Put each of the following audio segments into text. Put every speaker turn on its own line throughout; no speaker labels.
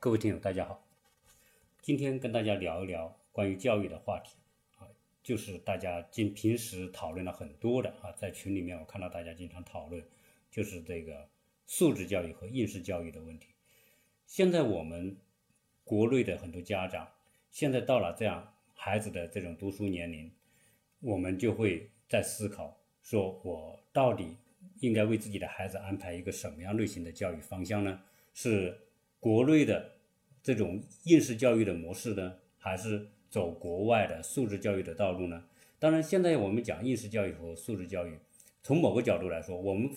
各位听友，大家好。今天跟大家聊一聊关于教育的话题啊，就是大家今平时讨论了很多的啊，在群里面我看到大家经常讨论，就是这个素质教育和应试教育的问题。现在我们国内的很多家长，现在到了这样孩子的这种读书年龄，我们就会在思考，说我到底应该为自己的孩子安排一个什么样类型的教育方向呢？是国内的。这种应试教育的模式呢，还是走国外的素质教育的道路呢？当然，现在我们讲应试教育和素质教育，从某个角度来说，我们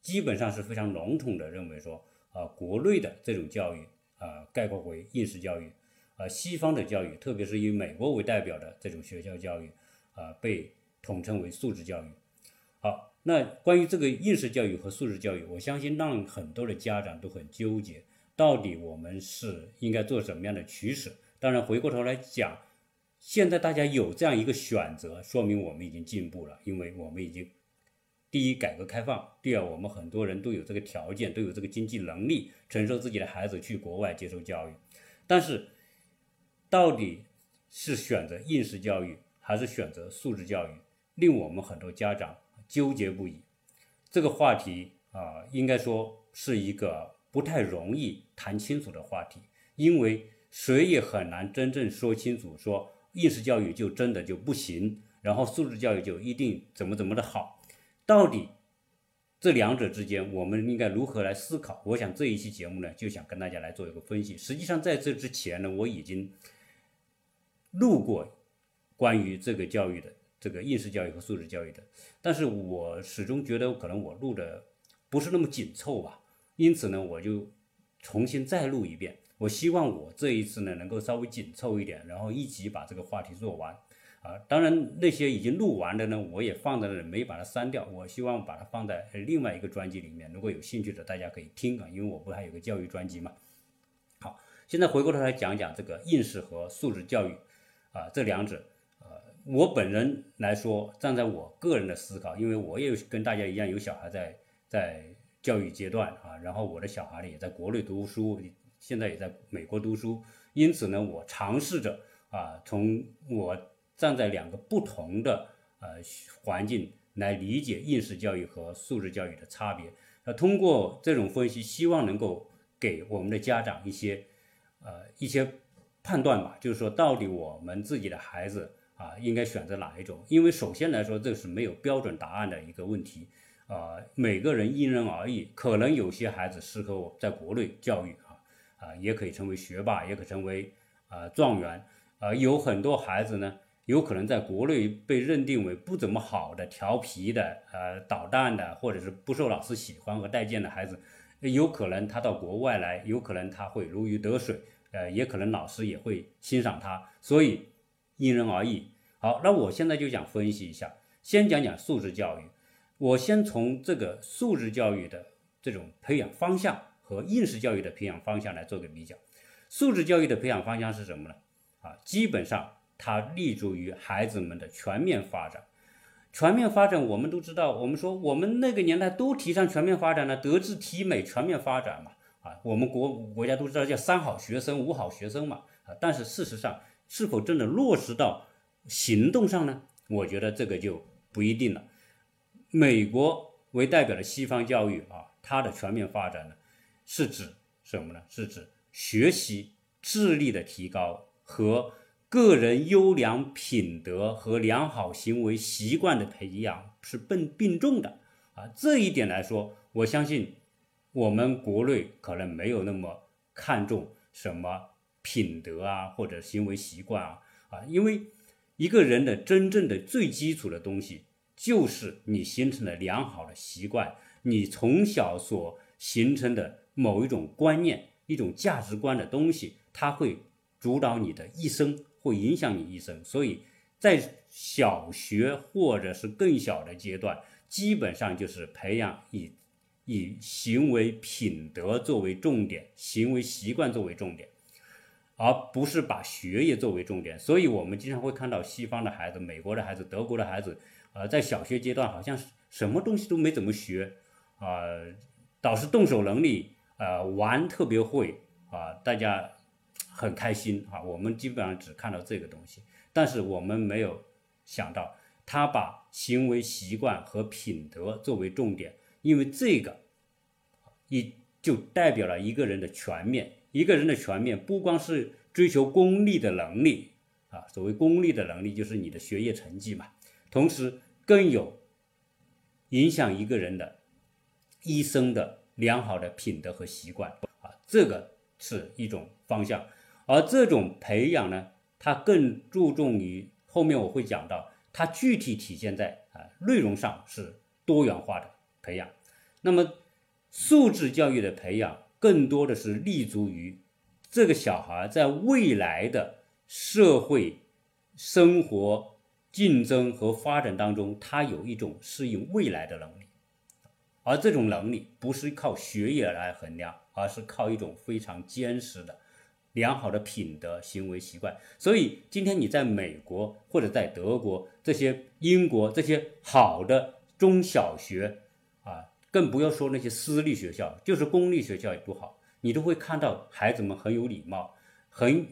基本上是非常笼统的认为说，啊，国内的这种教育啊，概括为应试教育，啊，西方的教育，特别是以美国为代表的这种学校教育，啊，被统称为素质教育。好，那关于这个应试教育和素质教育，我相信让很多的家长都很纠结。到底我们是应该做什么样的取舍？当然，回过头来讲，现在大家有这样一个选择，说明我们已经进步了，因为我们已经第一改革开放，第二我们很多人都有这个条件，都有这个经济能力，承受自己的孩子去国外接受教育。但是，到底是选择应试教育还是选择素质教育，令我们很多家长纠结不已。这个话题啊，应该说是一个。不太容易谈清楚的话题，因为谁也很难真正说清楚，说应试教育就真的就不行，然后素质教育就一定怎么怎么的好，到底这两者之间，我们应该如何来思考？我想这一期节目呢，就想跟大家来做一个分析。实际上在这之前呢，我已经录过关于这个教育的这个应试教育和素质教育的，但是我始终觉得可能我录的不是那么紧凑吧。因此呢，我就重新再录一遍。我希望我这一次呢能够稍微紧凑一点，然后一集把这个话题做完。啊，当然那些已经录完的呢，我也放在那里，没把它删掉。我希望把它放在另外一个专辑里面。如果有兴趣的，大家可以听啊，因为我不还有个教育专辑嘛。好，现在回过头来讲讲这个应试和素质教育啊，这两者。呃，我本人来说，站在我个人的思考，因为我也跟大家一样有小孩在在。教育阶段啊，然后我的小孩呢也在国内读书，现在也在美国读书，因此呢，我尝试着啊，从我站在两个不同的呃环境来理解应试教育和素质教育的差别。那通过这种分析，希望能够给我们的家长一些呃一些判断吧，就是说到底我们自己的孩子啊应该选择哪一种？因为首先来说，这是没有标准答案的一个问题。啊，每个人因人而异，可能有些孩子适合我在国内教育啊，啊，也可以成为学霸，也可成为啊状元，啊，有很多孩子呢，有可能在国内被认定为不怎么好的、调皮的、呃捣蛋的，或者是不受老师喜欢和待见的孩子，有可能他到国外来，有可能他会如鱼得水，呃，也可能老师也会欣赏他，所以因人而异。好，那我现在就想分析一下，先讲讲素质教育。我先从这个素质教育的这种培养方向和应试教育的培养方向来做个比较。素质教育的培养方向是什么呢？啊，基本上它立足于孩子们的全面发展。全面发展，我们都知道，我们说我们那个年代都提倡全面发展呢，德智体美全面发展嘛。啊，我们国国家都知道叫三好学生、五好学生嘛。啊，但是事实上是否真的落实到行动上呢？我觉得这个就不一定了。美国为代表的西方教育啊，它的全面发展呢，是指什么呢？是指学习智力的提高和个人优良品德和良好行为习惯的培养是并并重的啊。这一点来说，我相信我们国内可能没有那么看重什么品德啊或者行为习惯啊啊，因为一个人的真正的最基础的东西。就是你形成了良好的习惯，你从小所形成的某一种观念、一种价值观的东西，它会主导你的一生，会影响你一生。所以在小学或者是更小的阶段，基本上就是培养以以行为品德作为重点，行为习惯作为重点，而不是把学业作为重点。所以我们经常会看到西方的孩子、美国的孩子、德国的孩子。呃，在小学阶段好像什么东西都没怎么学，啊，倒是动手能力，呃，玩特别会，啊，大家很开心啊。我们基本上只看到这个东西，但是我们没有想到他把行为习惯和品德作为重点，因为这个一就代表了一个人的全面。一个人的全面不光是追求功利的能力啊，所谓功利的能力就是你的学业成绩嘛，同时更有影响一个人的一生的良好的品德和习惯啊，这个是一种方向。而这种培养呢，它更注重于后面我会讲到，它具体体现在啊内容上是多元化的培养。那么素质教育的培养。更多的是立足于这个小孩在未来的社会生活竞争和发展当中，他有一种适应未来的能力，而这种能力不是靠学业来衡量，而是靠一种非常坚实的良好的品德行为习惯。所以，今天你在美国或者在德国这些英国这些好的中小学啊。更不要说那些私立学校，就是公立学校也不好，你都会看到孩子们很有礼貌，很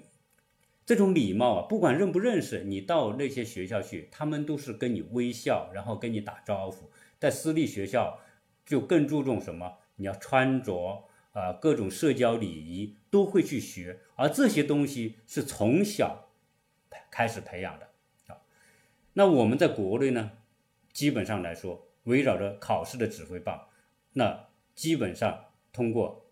这种礼貌啊，不管认不认识，你到那些学校去，他们都是跟你微笑，然后跟你打招呼。在私立学校就更注重什么？你要穿着啊，各种社交礼仪都会去学，而这些东西是从小开始培养的啊。那我们在国内呢，基本上来说，围绕着考试的指挥棒。那基本上通过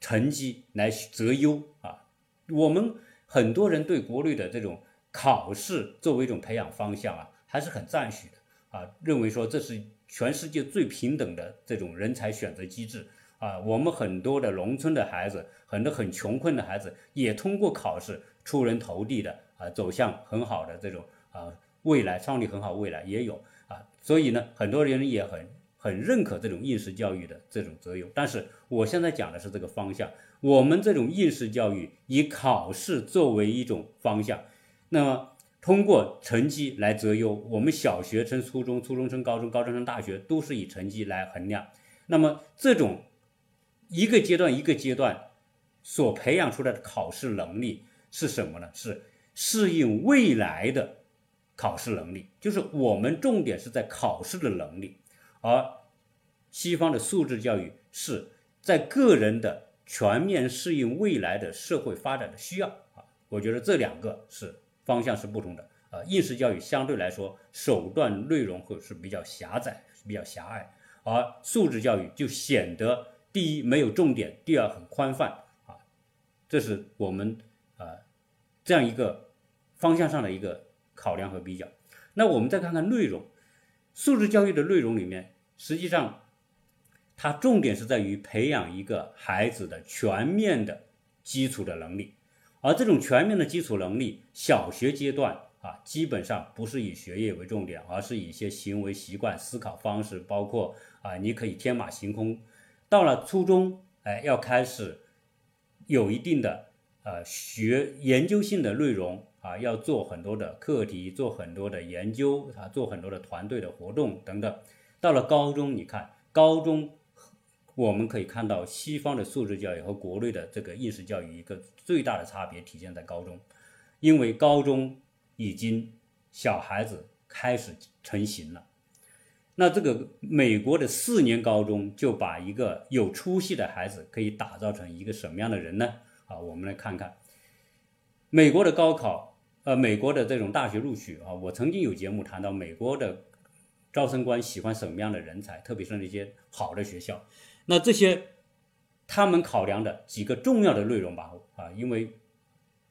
成绩来择优啊，我们很多人对国内的这种考试作为一种培养方向啊，还是很赞许的啊，认为说这是全世界最平等的这种人才选择机制啊。我们很多的农村的孩子，很多很穷困的孩子，也通过考试出人头地的啊，走向很好的这种啊未来，创立很好未来也有啊。所以呢，很多人也很。很认可这种应试教育的这种择优，但是我现在讲的是这个方向。我们这种应试教育以考试作为一种方向，那么通过成绩来择优。我们小学升初中，初中升高中，高中升大学，都是以成绩来衡量。那么这种一个阶段一个阶段所培养出来的考试能力是什么呢？是适应未来的考试能力，就是我们重点是在考试的能力。而西方的素质教育是在个人的全面适应未来的社会发展的需要啊，我觉得这两个是方向是不同的啊。应试教育相对来说手段内容会是比较狭窄、比较狭隘，而素质教育就显得第一没有重点，第二很宽泛啊。这是我们啊这样一个方向上的一个考量和比较。那我们再看看内容。素质教育的内容里面，实际上，它重点是在于培养一个孩子的全面的基础的能力，而这种全面的基础能力，小学阶段啊，基本上不是以学业为重点，而是以一些行为习惯、思考方式，包括啊，你可以天马行空。到了初中，哎，要开始有一定的呃学研究性的内容。啊，要做很多的课题，做很多的研究，啊，做很多的团队的活动等等。到了高中，你看高中，我们可以看到西方的素质教育和国内的这个应试教育一个最大的差别体现在高中，因为高中已经小孩子开始成型了。那这个美国的四年高中就把一个有出息的孩子可以打造成一个什么样的人呢？啊，我们来看看美国的高考。呃，美国的这种大学录取啊，我曾经有节目谈到美国的招生官喜欢什么样的人才，特别是那些好的学校。那这些他们考量的几个重要的内容吧，啊，因为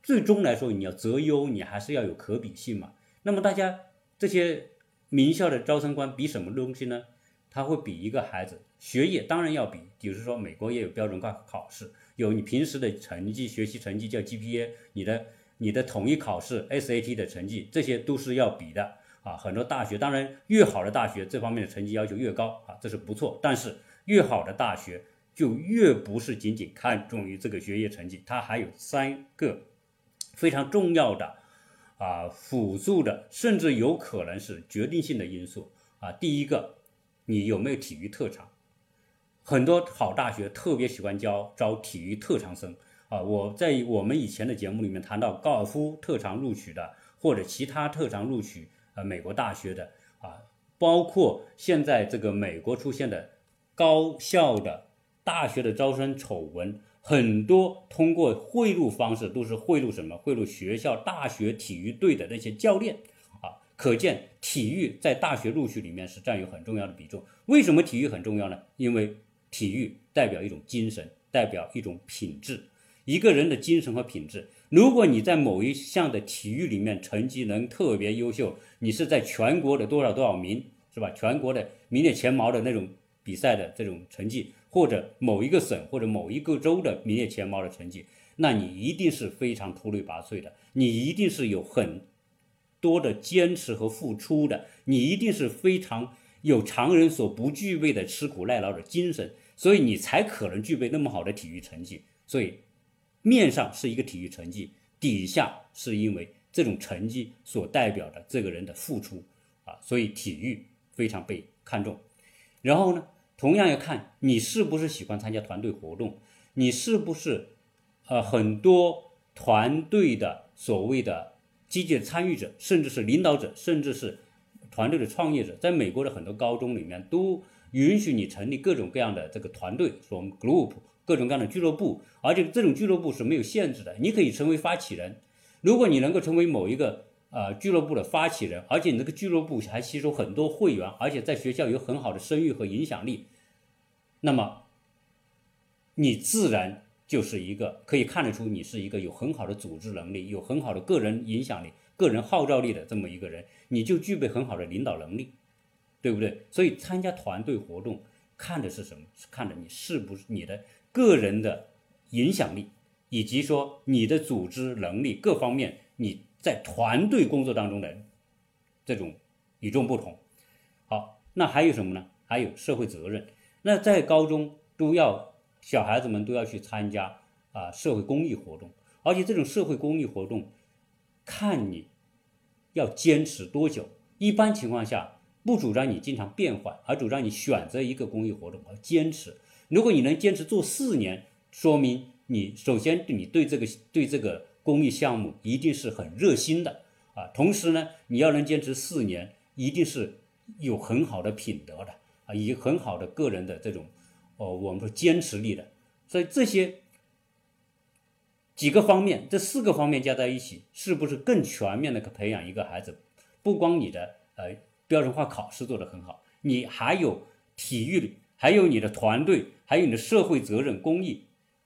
最终来说你要择优，你还是要有可比性嘛。那么大家这些名校的招生官比什么东西呢？他会比一个孩子学业，当然要比，比如说美国也有标准化考试，有你平时的成绩、学习成绩叫 GPA，你的。你的统一考试 SAT 的成绩，这些都是要比的啊。很多大学，当然越好的大学，这方面的成绩要求越高啊，这是不错。但是越好的大学就越不是仅仅看重于这个学业成绩，它还有三个非常重要的啊辅助的，甚至有可能是决定性的因素啊。第一个，你有没有体育特长？很多好大学特别喜欢教招体育特长生。啊，我在我们以前的节目里面谈到高尔夫特长录取的，或者其他特长录取呃美国大学的啊，包括现在这个美国出现的高校的大学的招生丑闻，很多通过贿赂方式都是贿赂什么？贿赂学校大学体育队的那些教练啊，可见体育在大学录取里面是占有很重要的比重。为什么体育很重要呢？因为体育代表一种精神，代表一种品质。一个人的精神和品质，如果你在某一项的体育里面成绩能特别优秀，你是在全国的多少多少名，是吧？全国的名列前茅的那种比赛的这种成绩，或者某一个省或者某一个州的名列前茅的成绩，那你一定是非常出类拔萃的，你一定是有很多的坚持和付出的，你一定是非常有常人所不具备的吃苦耐劳的精神，所以你才可能具备那么好的体育成绩，所以。面上是一个体育成绩，底下是因为这种成绩所代表的这个人的付出啊，所以体育非常被看重。然后呢，同样要看你是不是喜欢参加团队活动，你是不是呃很多团队的所谓的积极的参与者，甚至是领导者，甚至是团队的创业者。在美国的很多高中里面都允许你成立各种各样的这个团队，说我们 group。各种各样的俱乐部，而且这种俱乐部是没有限制的，你可以成为发起人。如果你能够成为某一个呃俱乐部的发起人，而且你这个俱乐部还吸收很多会员，而且在学校有很好的声誉和影响力，那么你自然就是一个可以看得出你是一个有很好的组织能力、有很好的个人影响力、个人号召力的这么一个人，你就具备很好的领导能力，对不对？所以参加团队活动看的是什么？是看的你是不是你的。个人的影响力，以及说你的组织能力各方面，你在团队工作当中的这种与众不同。好，那还有什么呢？还有社会责任。那在高中都要小孩子们都要去参加啊社会公益活动，而且这种社会公益活动，看你要坚持多久。一般情况下不主张你经常变换，而主张你选择一个公益活动而坚持。如果你能坚持做四年，说明你首先你对这个对这个公益项目一定是很热心的啊。同时呢，你要能坚持四年，一定是有很好的品德的啊，以及很好的个人的这种哦，我们说坚持力的。所以这些几个方面，这四个方面加在一起，是不是更全面的培养一个孩子？不光你的呃标准化考试做得很好，你还有体育。还有你的团队，还有你的社会责任、公益。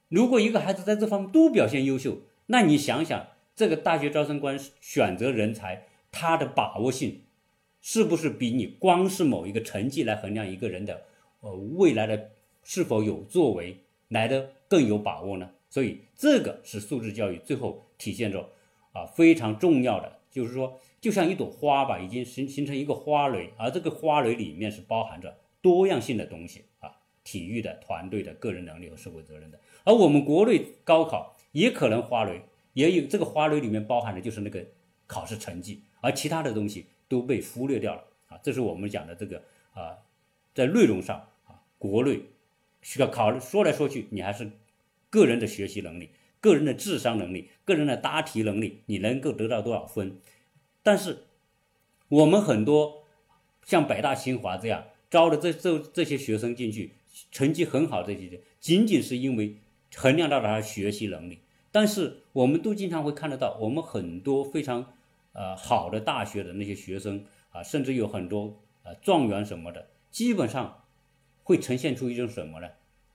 如果一个孩子在这方面都表现优秀，那你想想，这个大学招生官选择人才，他的把握性是不是比你光是某一个成绩来衡量一个人的呃未来的是否有作为来的更有把握呢？所以这个是素质教育最后体现着啊非常重要的，就是说，就像一朵花吧，已经形形成一个花蕾，而这个花蕾里面是包含着。多样性的东西啊，体育的、团队的、个人能力和社会责任的。而我们国内高考也可能花蕾，也有这个花蕾里面包含的就是那个考试成绩，而其他的东西都被忽略掉了啊。这是我们讲的这个啊，在内容上啊，国内需要考说来说去，你还是个人的学习能力、个人的智商能力、个人的答题能力，你能够得到多少分？但是我们很多像北大、清华这样。招的这这这些学生进去，成绩很好，这些仅仅是因为衡量到了他学习能力。但是我们都经常会看得到，我们很多非常呃好的大学的那些学生啊，甚至有很多呃状元什么的，基本上会呈现出一种什么呢？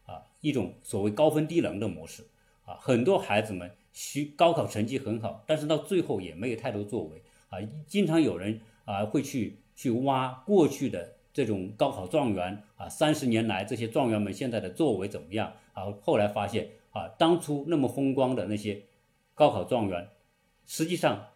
啊，一种所谓高分低能的模式啊。很多孩子们学高考成绩很好，但是到最后也没有太多作为啊。经常有人啊会去去挖过去的。这种高考状元啊，三十年来这些状元们现在的作为怎么样啊？后来发现啊，当初那么风光的那些高考状元，实际上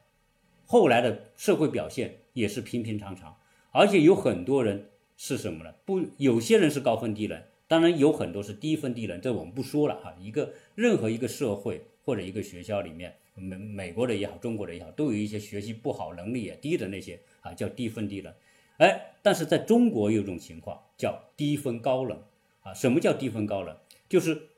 后来的社会表现也是平平常常，而且有很多人是什么呢？不，有些人是高分低能，当然有很多是低分低能，这我们不说了哈。一个任何一个社会或者一个学校里面，美美国的也好，中国的也好，都有一些学习不好、能力也低的那些啊，叫低分低能。哎，但是在中国有一种情况叫低分高能啊？什么叫低分高能？就是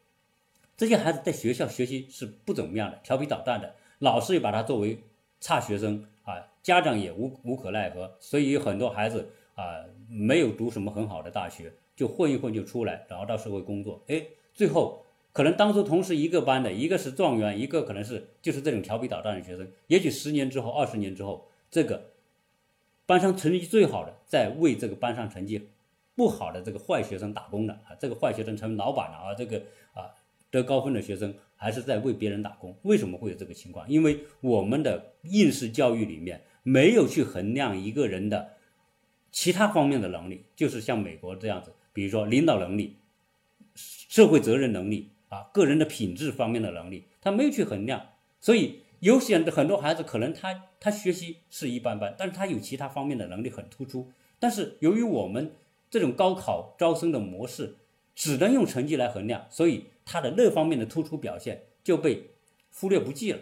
这些孩子在学校学习是不怎么样的，调皮捣蛋的，老师也把他作为差学生啊，家长也无无可奈何，所以有很多孩子啊没有读什么很好的大学，就混一混就出来，然后到社会工作，哎，最后可能当初同时一个班的，一个是状元，一个可能是就是这种调皮捣蛋的学生，也许十年之后、二十年之后，这个班上成绩最好的在为这个班上成绩不好的这个坏学生打工的啊，这个坏学生成为老板了啊，这个啊。得高分的学生还是在为别人打工，为什么会有这个情况？因为我们的应试教育里面没有去衡量一个人的其他方面的能力，就是像美国这样子，比如说领导能力、社会责任能力啊、个人的品质方面的能力，他没有去衡量。所以有些很多孩子可能他他学习是一般般，但是他有其他方面的能力很突出。但是由于我们这种高考招生的模式只能用成绩来衡量，所以。他的那方面的突出表现就被忽略不计了。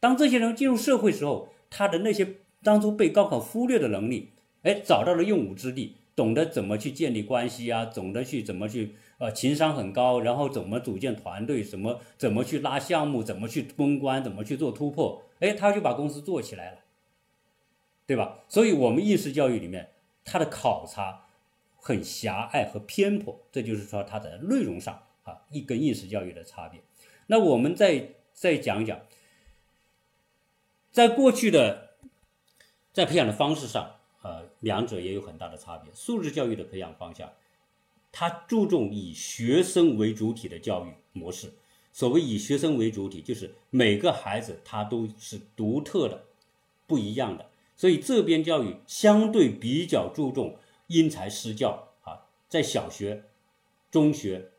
当这些人进入社会时候，他的那些当初被高考忽略的能力，哎，找到了用武之地，懂得怎么去建立关系啊，懂得去怎么去呃情商很高，然后怎么组建团队，什么怎么去拉项目，怎么去攻关，怎么去做突破，哎，他就把公司做起来了，对吧？所以，我们应试教育里面，它的考察很狭隘和偏颇，这就是说它的内容上。啊，一跟应试教育的差别。那我们再再讲一讲，在过去的在培养的方式上，呃，两者也有很大的差别。素质教育的培养方向，它注重以学生为主体的教育模式。所谓以学生为主体，就是每个孩子他都是独特的、不一样的。所以这边教育相对比较注重因材施教啊，在小学、中学。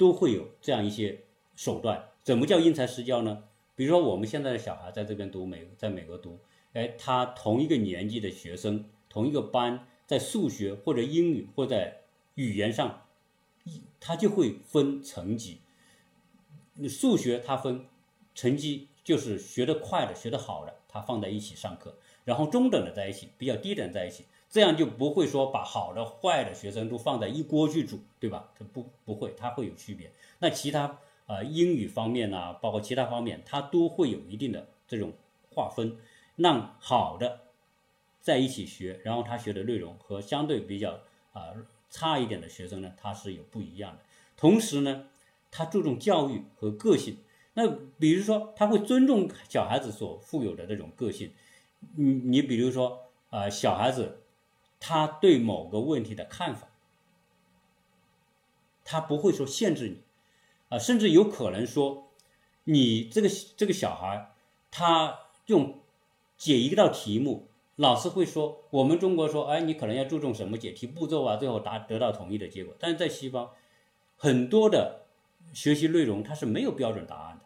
都会有这样一些手段。怎么叫因材施教呢？比如说我们现在的小孩在这边读美，在美国读，哎，他同一个年纪的学生，同一个班，在数学或者英语或在语言上，他就会分层级。数学他分成绩，就是学得快的、学得好的，他放在一起上课，然后中等的在一起，比较低等在一起。这样就不会说把好的坏的学生都放在一锅去煮，对吧？它不不会，它会有区别。那其他呃英语方面呢，包括其他方面，它都会有一定的这种划分，让好的在一起学，然后他学的内容和相对比较啊差一点的学生呢，他是有不一样的。同时呢，他注重教育和个性。那比如说，他会尊重小孩子所富有的这种个性。你你比如说啊，小孩子。他对某个问题的看法，他不会说限制你，啊，甚至有可能说，你这个这个小孩，他用解一道题目，老师会说，我们中国说，哎，你可能要注重什么解题步骤啊，最后达得到统一的结果。但是在西方，很多的学习内容它是没有标准答案的，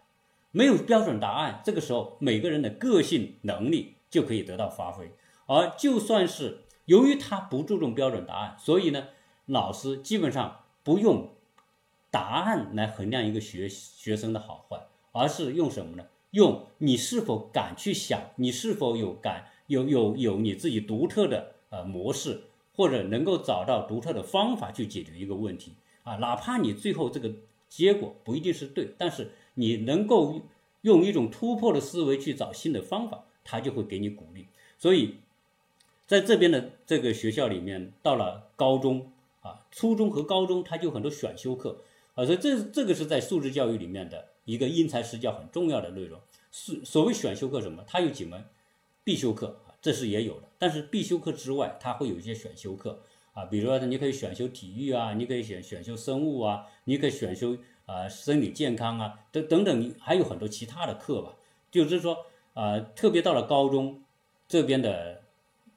没有标准答案，这个时候每个人的个性能力就可以得到发挥，而就算是。由于他不注重标准答案，所以呢，老师基本上不用答案来衡量一个学学生的好坏，而是用什么呢？用你是否敢去想，你是否有敢有有有你自己独特的呃模式，或者能够找到独特的方法去解决一个问题啊？哪怕你最后这个结果不一定是对，但是你能够用一种突破的思维去找新的方法，他就会给你鼓励。所以。在这边的这个学校里面，到了高中啊，初中和高中，它就很多选修课啊，所以这这个是在素质教育里面的一个因材施教很重要的内容。是所谓选修课什么？它有几门必修课啊，这是也有的。但是必修课之外，它会有一些选修课啊，比如说你可以选修体育啊，你可以选选修生物啊，你可以选修啊生理健康啊，等等等，还有很多其他的课吧。就是说啊，特别到了高中这边的。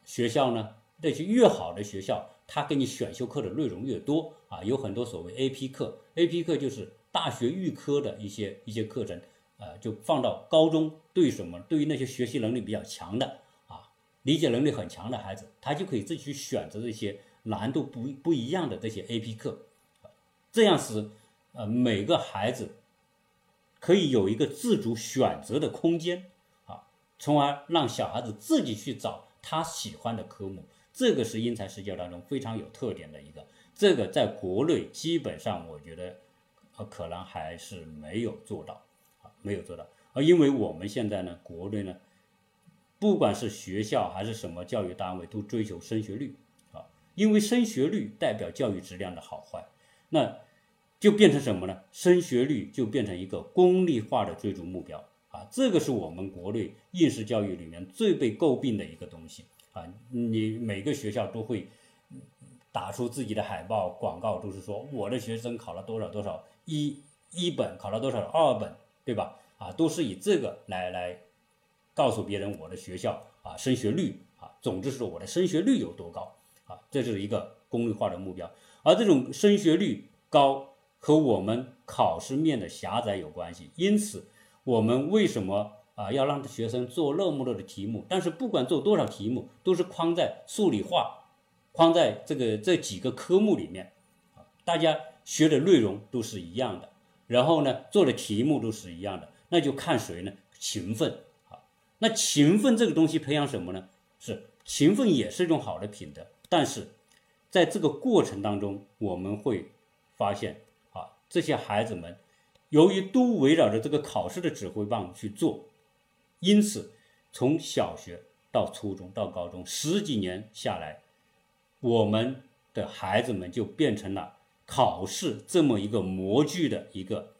学校呢，那些越好的学校，他给你选修课的内容越多啊，有很多所谓 A P 课，A P 课就是大学预科的一些一些课程，呃，就放到高中，对什么？对于那些学习能力比较强的啊，理解能力很强的孩子，他就可以自己去选择这些难度不不一样的这些 A P 课，这样使呃每个孩子可以有一个自主选择的空间啊，从而让小孩子自己去找。他喜欢的科目，这个是因材施教当中非常有特点的一个。这个在国内基本上，我觉得，呃，可能还是没有做到啊，没有做到。而因为我们现在呢，国内呢，不管是学校还是什么教育单位，都追求升学率啊，因为升学率代表教育质量的好坏，那就变成什么呢？升学率就变成一个功利化的追逐目标啊，这个是我们国内应试教育里面最被诟病的一个东西啊。你每个学校都会打出自己的海报广告，都是说我的学生考了多少多少一一本，考了多少二本，对吧？啊，都是以这个来来告诉别人我的学校啊升学率啊，总之是我的升学率有多高啊，这就是一个功利化的目标。而这种升学率高和我们考试面的狭窄有关系。因此，我们为什么啊要让学生做那么多的题目？但是不管做多少题目，都是框在数理化，框在这个这几个科目里面，大家学的内容都是一样的，然后呢做的题目都是一样的。那就看谁呢？勤奋啊，那勤奋这个东西培养什么呢？是勤奋也是一种好的品德，但是在这个过程当中，我们会发现啊，这些孩子们由于都围绕着这个考试的指挥棒去做，因此从小学到初中到高中十几年下来，我们的孩子们就变成了考试这么一个模具的一个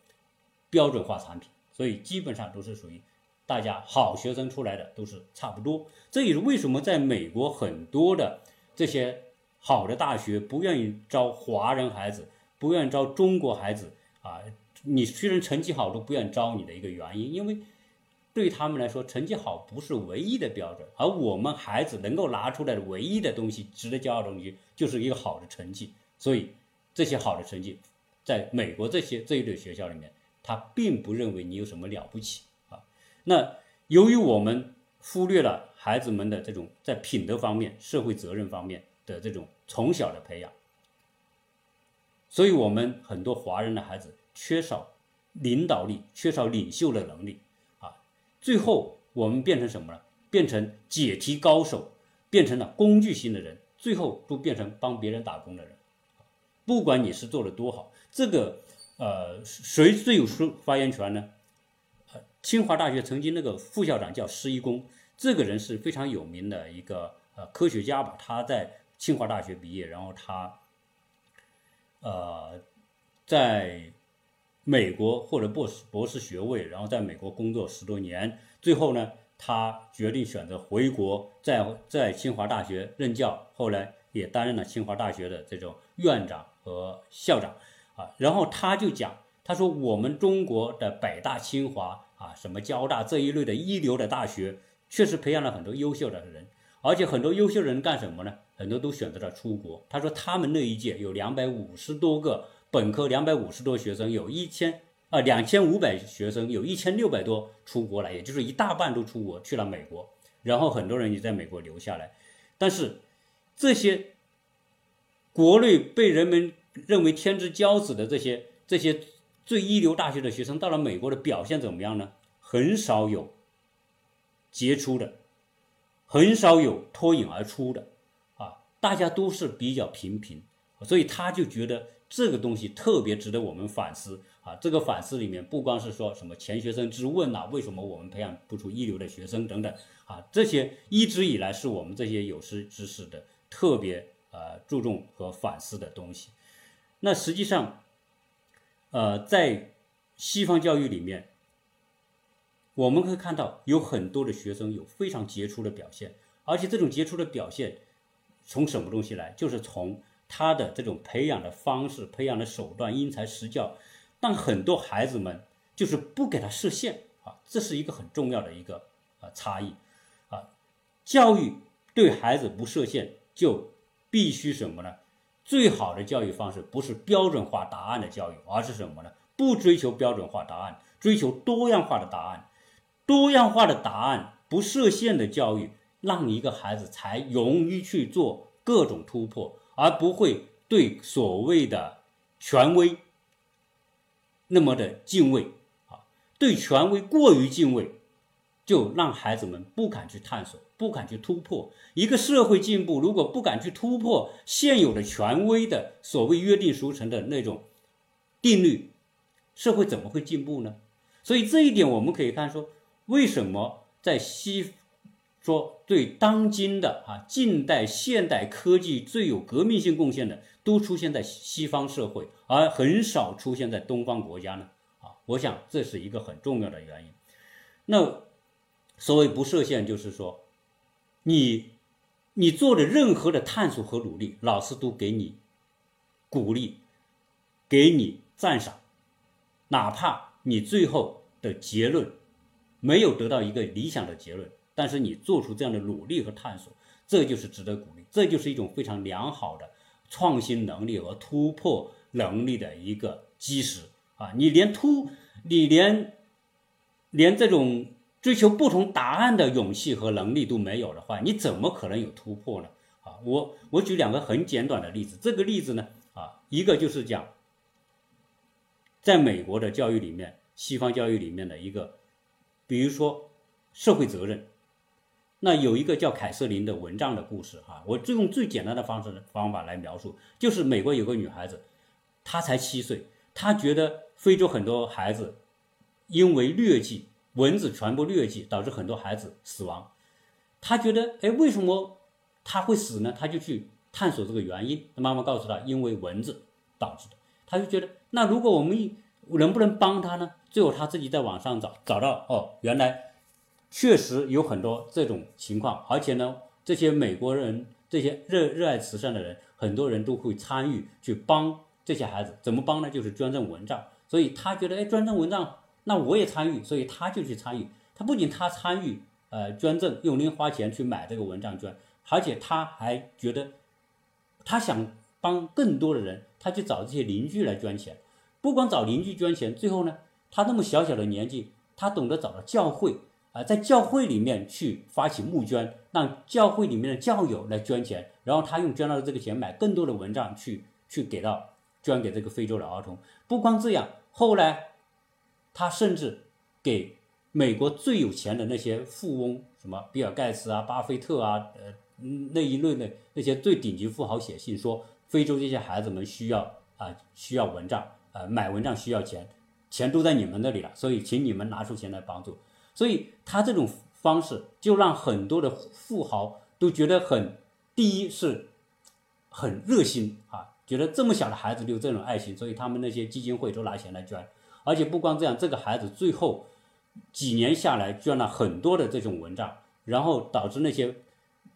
标准化产品。所以基本上都是属于大家好学生出来的都是差不多，这也是为什么在美国很多的这些好的大学不愿意招华人孩子，不愿意招中国孩子啊。你虽然成绩好都不愿意招你的一个原因，因为对他们来说成绩好不是唯一的标准，而我们孩子能够拿出来的唯一的东西，值得骄傲的东西就是一个好的成绩。所以这些好的成绩，在美国这些这一类学校里面。他并不认为你有什么了不起啊。那由于我们忽略了孩子们的这种在品德方面、社会责任方面的这种从小的培养，所以我们很多华人的孩子缺少领导力，缺少领袖的能力啊。最后我们变成什么了？变成解题高手，变成了工具型的人，最后都变成帮别人打工的人。不管你是做的多好，这个。呃，谁最有说发言权呢？清华大学曾经那个副校长叫施一公，这个人是非常有名的一个呃科学家吧。他在清华大学毕业，然后他呃在美国获得博士博士学位，然后在美国工作十多年，最后呢，他决定选择回国，在在清华大学任教，后来也担任了清华大学的这种院长和校长。啊，然后他就讲，他说我们中国的北大、清华啊，什么交大这一类的一流的大学，确实培养了很多优秀的人，而且很多优秀人干什么呢？很多都选择了出国。他说他们那一届有两百五十多个本科，两百五十多学生，有一千啊两千五百学生，有一千六百多出国了，也就是一大半都出国去了美国，然后很多人也在美国留下来。但是这些国内被人们。认为天之骄子的这些这些最一流大学的学生到了美国的表现怎么样呢？很少有杰出的，很少有脱颖而出的，啊，大家都是比较平平，所以他就觉得这个东西特别值得我们反思啊。这个反思里面不光是说什么钱学森之问呐，为什么我们培养不出一流的学生等等啊，这些一直以来是我们这些有识之士的特别呃注重和反思的东西。那实际上，呃，在西方教育里面，我们可以看到有很多的学生有非常杰出的表现，而且这种杰出的表现从什么东西来？就是从他的这种培养的方式、培养的手段，因材施教。但很多孩子们就是不给他设限啊，这是一个很重要的一个啊差异啊。教育对孩子不设限，就必须什么呢？最好的教育方式不是标准化答案的教育，而是什么呢？不追求标准化答案，追求多样化的答案。多样化的答案，不设限的教育，让一个孩子才容易去做各种突破，而不会对所谓的权威那么的敬畏啊。对权威过于敬畏，就让孩子们不敢去探索。不敢去突破一个社会进步，如果不敢去突破现有的权威的所谓约定俗成的那种定律，社会怎么会进步呢？所以这一点我们可以看说，为什么在西说对当今的啊近代现代科技最有革命性贡献的，都出现在西方社会，而很少出现在东方国家呢？啊，我想这是一个很重要的原因。那所谓不设限，就是说，你你做的任何的探索和努力，老师都给你鼓励，给你赞赏，哪怕你最后的结论没有得到一个理想的结论。但是你做出这样的努力和探索，这就是值得鼓励，这就是一种非常良好的创新能力和突破能力的一个基石啊！你连突，你连连这种追求不同答案的勇气和能力都没有的话，你怎么可能有突破呢？啊，我我举两个很简短的例子，这个例子呢，啊，一个就是讲，在美国的教育里面，西方教育里面的一个，比如说社会责任。那有一个叫凯瑟琳的蚊帐的故事哈，我就用最简单的方式方法来描述，就是美国有个女孩子，她才七岁，她觉得非洲很多孩子因为疟疾蚊子传播疟疾导致很多孩子死亡，她觉得哎为什么他会死呢？她就去探索这个原因。妈妈告诉她，因为蚊子导致的。她就觉得那如果我们能不能帮她呢？最后她自己在网上找找到哦，原来。确实有很多这种情况，而且呢，这些美国人，这些热热爱慈善的人，很多人都会参与去帮这些孩子。怎么帮呢？就是捐赠蚊帐。所以他觉得，哎，捐赠蚊帐，那我也参与，所以他就去参与。他不仅他参与，呃，捐赠，用零花钱去买这个蚊帐捐，而且他还觉得，他想帮更多的人，他去找这些邻居来捐钱。不光找邻居捐钱，最后呢，他那么小小的年纪，他懂得找到教会。啊，在教会里面去发起募捐，让教会里面的教友来捐钱，然后他用捐到的这个钱买更多的蚊帐去去给到捐给这个非洲的儿童。不光这样，后来他甚至给美国最有钱的那些富翁，什么比尔盖茨啊、巴菲特啊，呃那一类的那些最顶级富豪写信说，非洲这些孩子们需要啊需要蚊帐，呃买蚊帐需要钱，钱都在你们那里了，所以请你们拿出钱来帮助。所以他这种方式就让很多的富豪都觉得很，第一是很热心啊，觉得这么小的孩子就有这种爱心，所以他们那些基金会都拿钱来捐，而且不光这样，这个孩子最后几年下来捐了很多的这种蚊帐，然后导致那些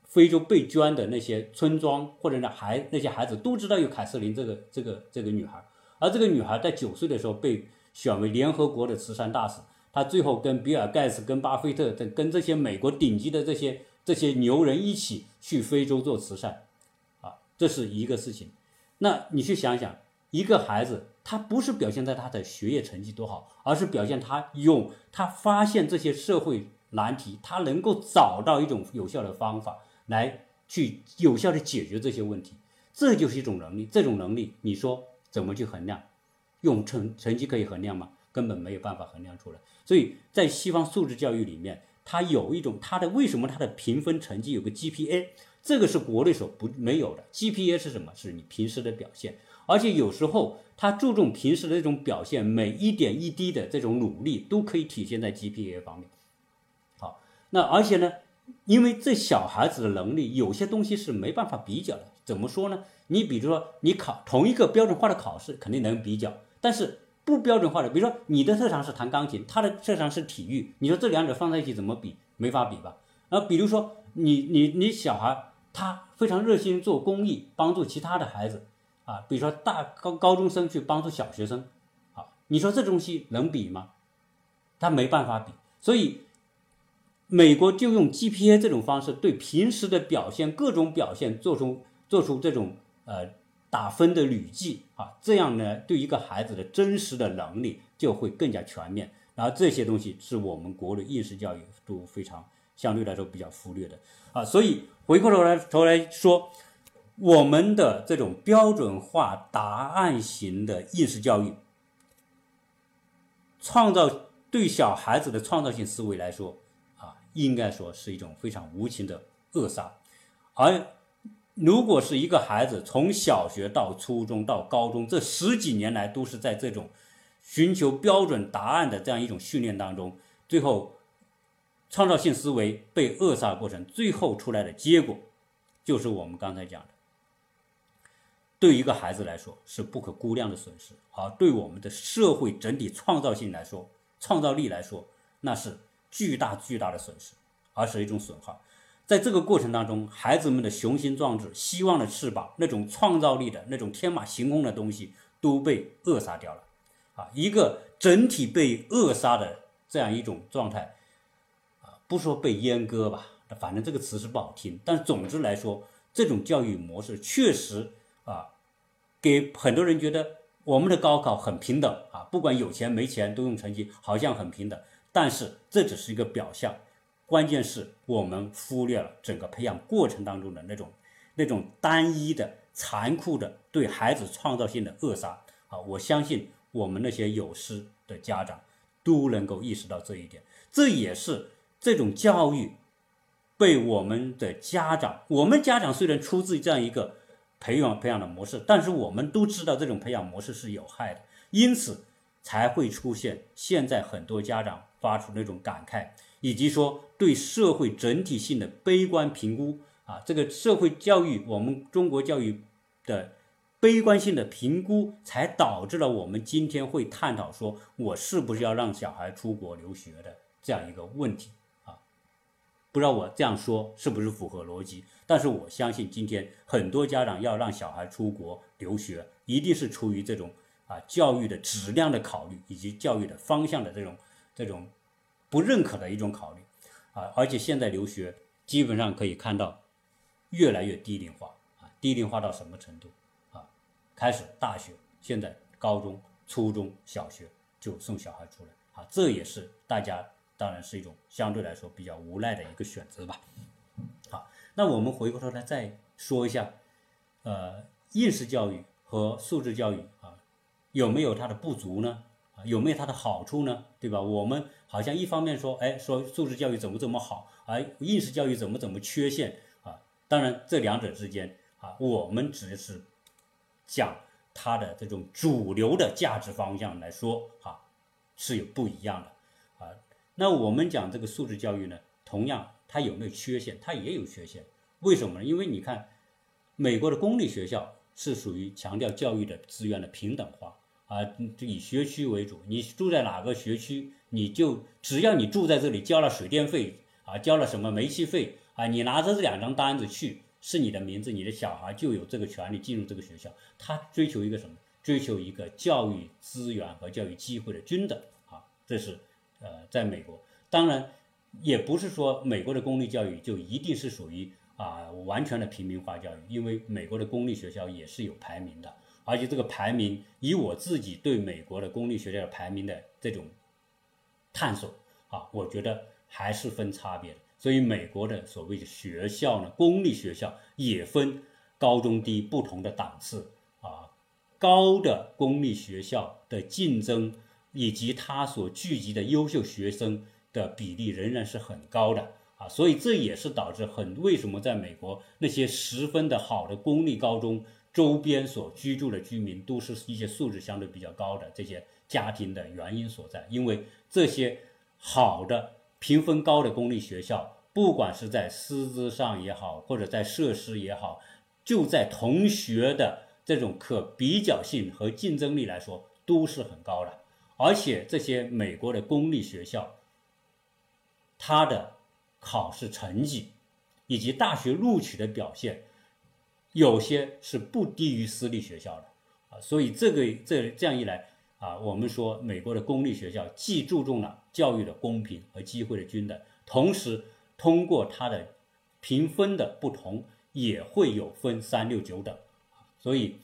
非洲被捐的那些村庄或者那孩那些孩子都知道有凯瑟琳这个这个这个女孩，而这个女孩在九岁的时候被选为联合国的慈善大使。他最后跟比尔盖茨、跟巴菲特、跟跟这些美国顶级的这些这些牛人一起去非洲做慈善，啊，这是一个事情。那你去想想，一个孩子他不是表现在他的学业成绩多好，而是表现他用他发现这些社会难题，他能够找到一种有效的方法来去有效的解决这些问题，这就是一种能力。这种能力你说怎么去衡量？用成成绩可以衡量吗？根本没有办法衡量出来。所以在西方素质教育里面，它有一种它的为什么它的评分成绩有个 GPA，这个是国内所不没有的。GPA 是什么？是你平时的表现，而且有时候它注重平时的这种表现，每一点一滴的这种努力都可以体现在 GPA 方面。好，那而且呢，因为这小孩子的能力有些东西是没办法比较的。怎么说呢？你比如说你考同一个标准化的考试，肯定能比较，但是。不标准化的，比如说你的特长是弹钢琴，他的特长是体育，你说这两者放在一起怎么比？没法比吧？啊，比如说你你你小孩他非常热心做公益，帮助其他的孩子啊，比如说大高高中生去帮助小学生，啊，你说这东西能比吗？他没办法比，所以美国就用 GPA 这种方式对平时的表现各种表现做出做出这种呃。打分的履记啊，这样呢，对一个孩子的真实的能力就会更加全面。然后这些东西是我们国内应试教育都非常相对来说比较忽略的啊。所以回过头来头来说，我们的这种标准化答案型的应试教育，创造对小孩子的创造性思维来说啊，应该说是一种非常无情的扼杀，而。如果是一个孩子从小学到初中到高中这十几年来都是在这种寻求标准答案的这样一种训练当中，最后创造性思维被扼杀过程，最后出来的结果，就是我们刚才讲的，对一个孩子来说是不可估量的损失，而对我们的社会整体创造性来说，创造力来说，那是巨大巨大的损失，而是一种损耗。在这个过程当中，孩子们的雄心壮志、希望的翅膀、那种创造力的那种天马行空的东西都被扼杀掉了，啊，一个整体被扼杀的这样一种状态，啊，不说被阉割吧，反正这个词是不好听，但总之来说，这种教育模式确实啊，给很多人觉得我们的高考很平等啊，不管有钱没钱都用成绩，好像很平等，但是这只是一个表象。关键是我们忽略了整个培养过程当中的那种、那种单一的、残酷的对孩子创造性的扼杀啊！我相信我们那些有识的家长都能够意识到这一点。这也是这种教育被我们的家长，我们家长虽然出自这样一个培养培养的模式，但是我们都知道这种培养模式是有害的，因此才会出现现在很多家长发出那种感慨。以及说对社会整体性的悲观评估啊，这个社会教育，我们中国教育的悲观性的评估，才导致了我们今天会探讨说，我是不是要让小孩出国留学的这样一个问题啊？不知道我这样说是不是符合逻辑？但是我相信今天很多家长要让小孩出国留学，一定是出于这种啊教育的质量的考虑，以及教育的方向的这种这种。不认可的一种考虑，啊，而且现在留学基本上可以看到越来越低龄化，啊，低龄化到什么程度？啊，开始大学，现在高中、初中小学就送小孩出来，啊，这也是大家当然是一种相对来说比较无奈的一个选择吧。好，那我们回过头来再说一下，呃，应试教育和素质教育啊，有没有它的不足呢？有没有它的好处呢？对吧？我们。好像一方面说，哎，说素质教育怎么怎么好，而应试教育怎么怎么缺陷啊？当然，这两者之间啊，我们只是讲它的这种主流的价值方向来说啊，是有不一样的啊。那我们讲这个素质教育呢，同样它有没有缺陷？它也有缺陷。为什么呢？因为你看，美国的公立学校是属于强调教育的资源的平等化。啊，就以学区为主，你住在哪个学区，你就只要你住在这里，交了水电费啊，交了什么煤气费啊，你拿着这两张单子去，是你的名字，你的小孩就有这个权利进入这个学校。他追求一个什么？追求一个教育资源和教育机会的均等啊，这是呃，在美国，当然也不是说美国的公立教育就一定是属于啊完全的平民化教育，因为美国的公立学校也是有排名的。而且这个排名，以我自己对美国的公立学校的排名的这种探索啊，我觉得还是分差别的。所以美国的所谓的学校呢，公立学校也分高中低不同的档次啊。高的公立学校的竞争以及它所聚集的优秀学生的比例仍然是很高的啊。所以这也是导致很为什么在美国那些十分的好的公立高中。周边所居住的居民都是一些素质相对比较高的这些家庭的原因所在，因为这些好的评分高的公立学校，不管是在师资上也好，或者在设施也好，就在同学的这种可比较性和竞争力来说都是很高的，而且这些美国的公立学校，它的考试成绩以及大学录取的表现。有些是不低于私立学校的啊，所以这个这这样一来啊，我们说美国的公立学校既注重了教育的公平和机会的均等，同时通过它的评分的不同，也会有分三六九等，所以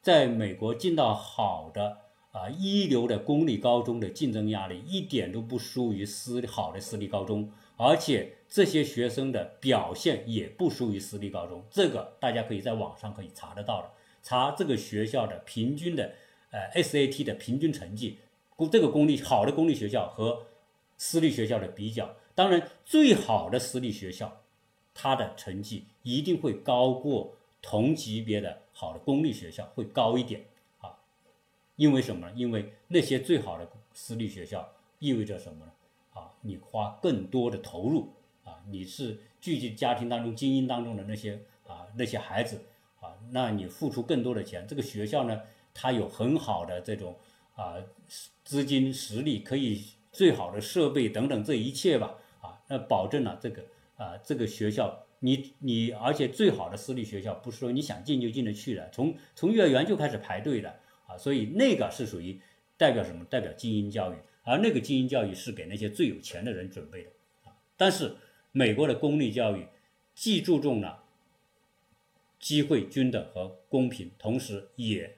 在美国进到好的啊一流的公立高中的竞争压力一点都不输于私好的私立高中。而且这些学生的表现也不输于私立高中，这个大家可以在网上可以查得到的，查这个学校的平均的呃 SAT 的平均成绩，公这个公立好的公立学校和私立学校的比较，当然最好的私立学校，它的成绩一定会高过同级别的好的公立学校，会高一点啊。因为什么呢？因为那些最好的私立学校意味着什么呢？啊，你花更多的投入啊，你是聚集家庭当中精英当中的那些啊那些孩子啊，那你付出更多的钱。这个学校呢，它有很好的这种啊资金实力，可以最好的设备等等这一切吧啊，那保证了这个啊这个学校。你你，而且最好的私立学校不是说你想进就进得去的，从从幼儿园就开始排队的啊，所以那个是属于代表什么？代表精英教育，而那个精英教育是给那些最有钱的人准备的啊。但是美国的公立教育既注重了机会均等和公平，同时也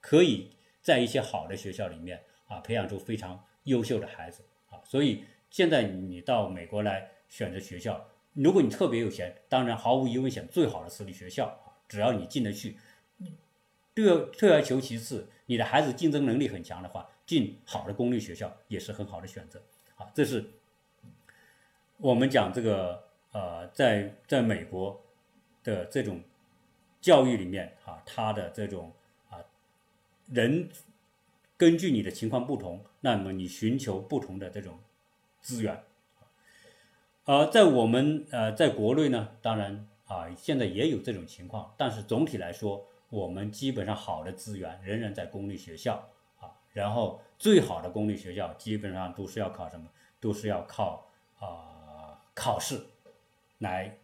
可以在一些好的学校里面啊培养出非常优秀的孩子啊。所以现在你到美国来选择学校。如果你特别有钱，当然毫无疑问选最好的私立学校啊，只要你进得去。退退而求其次，你的孩子竞争能力很强的话，进好的公立学校也是很好的选择啊。这是我们讲这个呃，在在美国的这种教育里面啊，他的这种啊人根据你的情况不同，那么你寻求不同的这种资源。呃，在我们呃，在国内呢，当然啊，现在也有这种情况，但是总体来说，我们基本上好的资源仍然在公立学校啊，然后最好的公立学校基本上都是要考什么，都是要靠啊考试来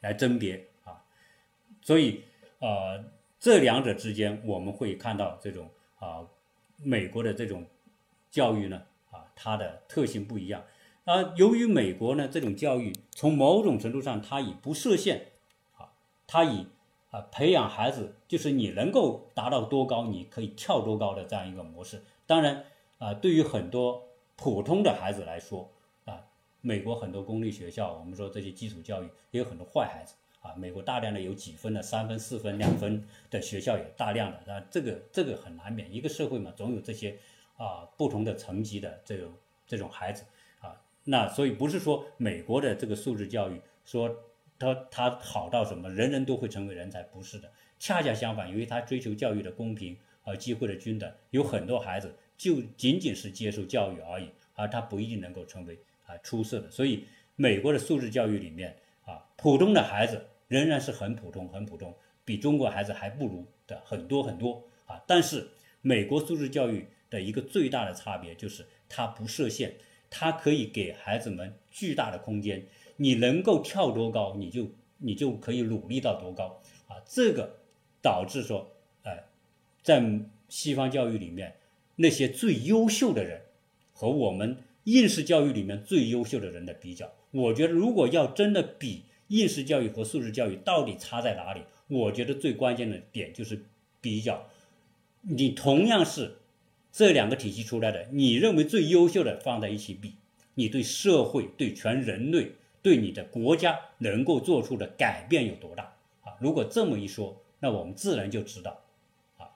来甄别啊，所以呃，这两者之间我们会看到这种啊，美国的这种教育呢啊，它的特性不一样。啊，由于美国呢这种教育，从某种程度上，它以不设限，啊，它以啊培养孩子，就是你能够达到多高，你可以跳多高的这样一个模式。当然，啊，对于很多普通的孩子来说，美国很多公立学校，我们说这些基础教育也有很多坏孩子，啊，美国大量的有几分的、三分、四分、两分的学校也大量的，那，这个这个很难免，一个社会嘛，总有这些啊不同的层级的这种这种孩子啊。那所以不是说美国的这个素质教育说他他好到什么人人都会成为人才，不是的，恰恰相反，由于他追求教育的公平和机会的均等，有很多孩子就仅仅是接受教育而已，而他不一定能够成为啊出色的。所以美国的素质教育里面啊，普通的孩子仍然是很普通很普通，比中国孩子还不如的很多很多啊。但是美国素质教育的一个最大的差别就是它不设限。它可以给孩子们巨大的空间，你能够跳多高，你就你就可以努力到多高啊！这个导致说，哎，在西方教育里面，那些最优秀的人和我们应试教育里面最优秀的人的比较，我觉得如果要真的比应试教育和素质教育到底差在哪里，我觉得最关键的点就是比较，你同样是。这两个体系出来的，你认为最优秀的放在一起比，你对社会、对全人类、对你的国家能够做出的改变有多大啊？如果这么一说，那我们自然就知道，啊，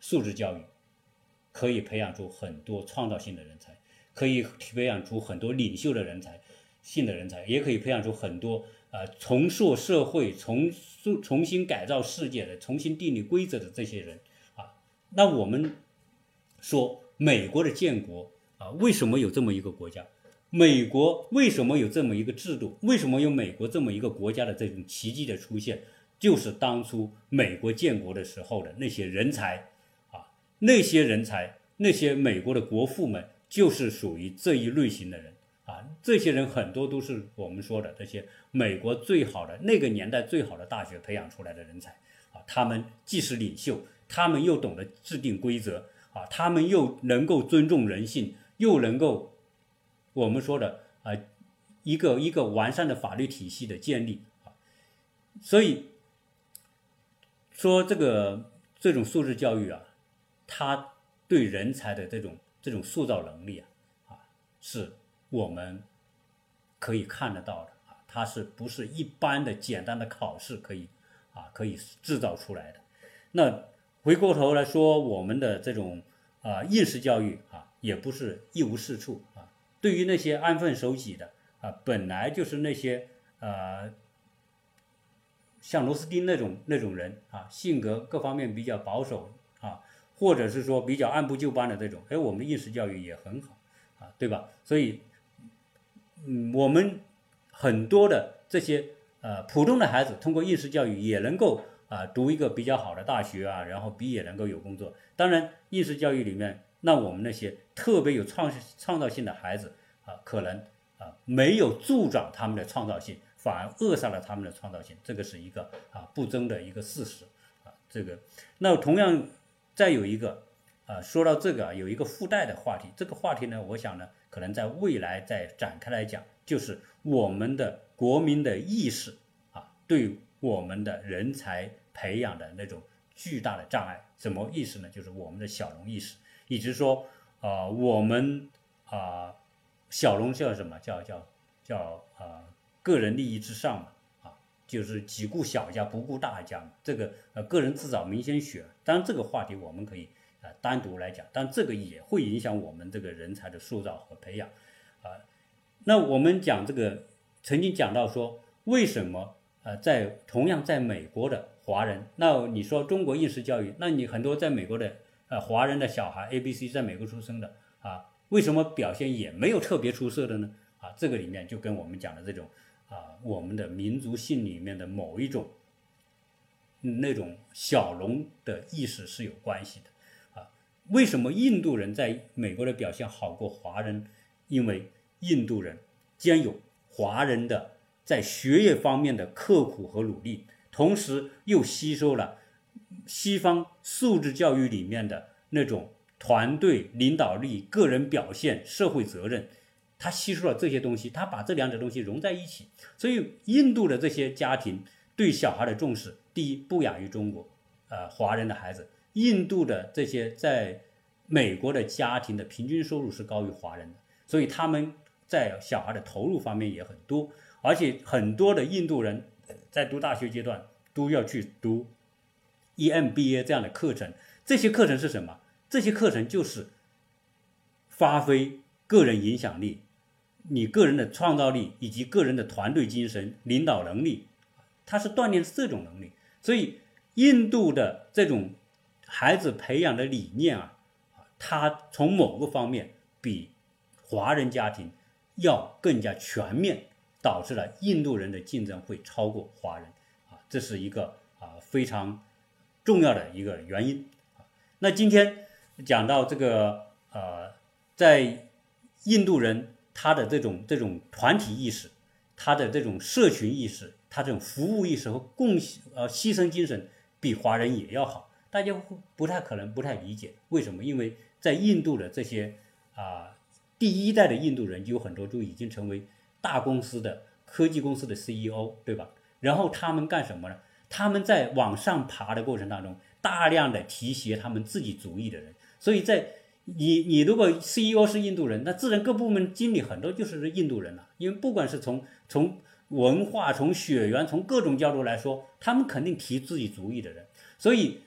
素质教育可以培养出很多创造性的人才，可以培养出很多领袖的人才、性的人才，也可以培养出很多呃重塑社会、重塑、重新改造世界的、重新定立规则的这些人啊。那我们。说美国的建国啊，为什么有这么一个国家？美国为什么有这么一个制度？为什么有美国这么一个国家的这种奇迹的出现？就是当初美国建国的时候的那些人才啊，那些人才，那些美国的国父们，就是属于这一类型的人啊。这些人很多都是我们说的这些美国最好的那个年代最好的大学培养出来的人才啊。他们既是领袖，他们又懂得制定规则。啊，他们又能够尊重人性，又能够我们说的啊，一个一个完善的法律体系的建立啊，所以说这个这种素质教育啊，它对人才的这种这种塑造能力啊，啊，是我们可以看得到的啊，它是不是一般的简单的考试可以啊可以制造出来的？那。回过头来说，我们的这种啊应试教育啊，也不是一无是处啊。对于那些安分守己的啊，本来就是那些呃像螺丝钉那种那种人啊，性格各方面比较保守，或者是说比较按部就班的这种，哎，我们应试教育也很好啊，对吧？所以，嗯，我们很多的这些呃普通的孩子通过应试教育也能够啊读一个比较好的大学啊，然后毕业能够有工作。当然，应试教育里面，那我们那些特别有创创造性的孩子啊，可能啊没有助长他们的创造性，反而扼杀了他们的创造性，这个是一个啊不争的一个事实啊。这个，那同样再有一个啊，说到这个有一个附带的话题，这个话题呢，我想呢，可能在未来再展开来讲，就是我们的国民的意识啊，对我们的人才培养的那种。巨大的障碍，什么意思呢？就是我们的小农意识，以及说，啊，我们啊，小农叫什么？叫叫叫啊，个人利益至上嘛，就是只顾小家不顾大家。这个呃，个人自扫门前雪。当然，这个话题我们可以啊单独来讲，但这个也会影响我们这个人才的塑造和培养啊。那我们讲这个，曾经讲到说，为什么呃，在同样在美国的。华人，那你说中国应试教育，那你很多在美国的呃华人的小孩，A、B、C 在美国出生的啊，为什么表现也没有特别出色的呢？啊，这个里面就跟我们讲的这种啊，我们的民族性里面的某一种那种小农的意识是有关系的啊。为什么印度人在美国的表现好过华人？因为印度人兼有华人的在学业方面的刻苦和努力。同时又吸收了西方素质教育里面的那种团队领导力、个人表现、社会责任，他吸收了这些东西，他把这两者东西融在一起。所以，印度的这些家庭对小孩的重视，第一不亚于中国，呃，华人的孩子。印度的这些在美国的家庭的平均收入是高于华人的，所以他们在小孩的投入方面也很多，而且很多的印度人。在读大学阶段都要去读 EMBA 这样的课程，这些课程是什么？这些课程就是发挥个人影响力、你个人的创造力以及个人的团队精神、领导能力，它是锻炼这种能力。所以，印度的这种孩子培养的理念啊，它从某个方面比华人家庭要更加全面。导致了印度人的竞争会超过华人，啊，这是一个啊非常重要的一个原因。那今天讲到这个呃，在印度人他的这种这种团体意识，他的这种社群意识，他这种服务意识和贡献呃牺牲精神比华人也要好。大家不太可能不太理解为什么？因为在印度的这些啊第一代的印度人，就有很多都已经成为。大公司的科技公司的 CEO，对吧？然后他们干什么呢？他们在往上爬的过程当中，大量的提携他们自己族裔的人。所以在你你如果 CEO 是印度人，那自然各部门经理很多就是印度人了。因为不管是从从文化、从血缘、从各种角度来说，他们肯定提自己族裔的人。所以。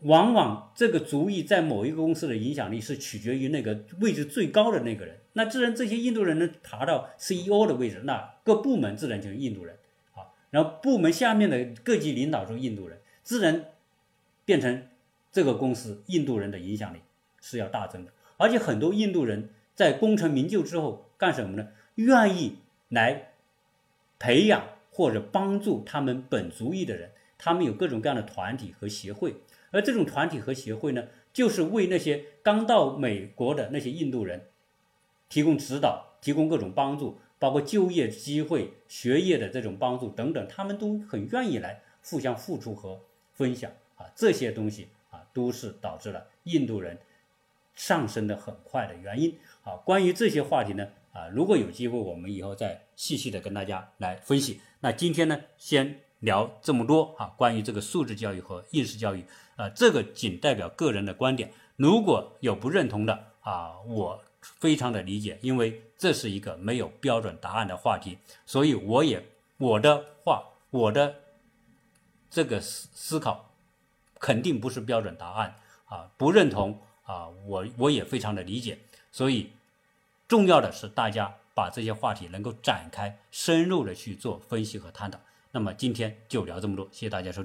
往往这个族裔在某一个公司的影响力是取决于那个位置最高的那个人。那自然这些印度人能爬到 CEO 的位置，那各部门自然就是印度人啊。然后部门下面的各级领导是印度人，自然变成这个公司印度人的影响力是要大增的。而且很多印度人在功成名就之后干什么呢？愿意来培养或者帮助他们本族裔的人。他们有各种各样的团体和协会。而这种团体和协会呢，就是为那些刚到美国的那些印度人提供指导、提供各种帮助，包括就业机会、学业的这种帮助等等，他们都很愿意来互相付出和分享啊，这些东西啊，都是导致了印度人上升的很快的原因啊。关于这些话题呢，啊，如果有机会，我们以后再细细的跟大家来分析。那今天呢，先。聊这么多啊，关于这个素质教育和应试教育啊，这个仅代表个人的观点。如果有不认同的啊，我非常的理解，因为这是一个没有标准答案的话题，所以我也我的话，我的这个思思考肯定不是标准答案啊，不认同啊，我我也非常的理解。所以重要的是大家把这些话题能够展开深入的去做分析和探讨。那么今天就聊这么多，谢谢大家收听。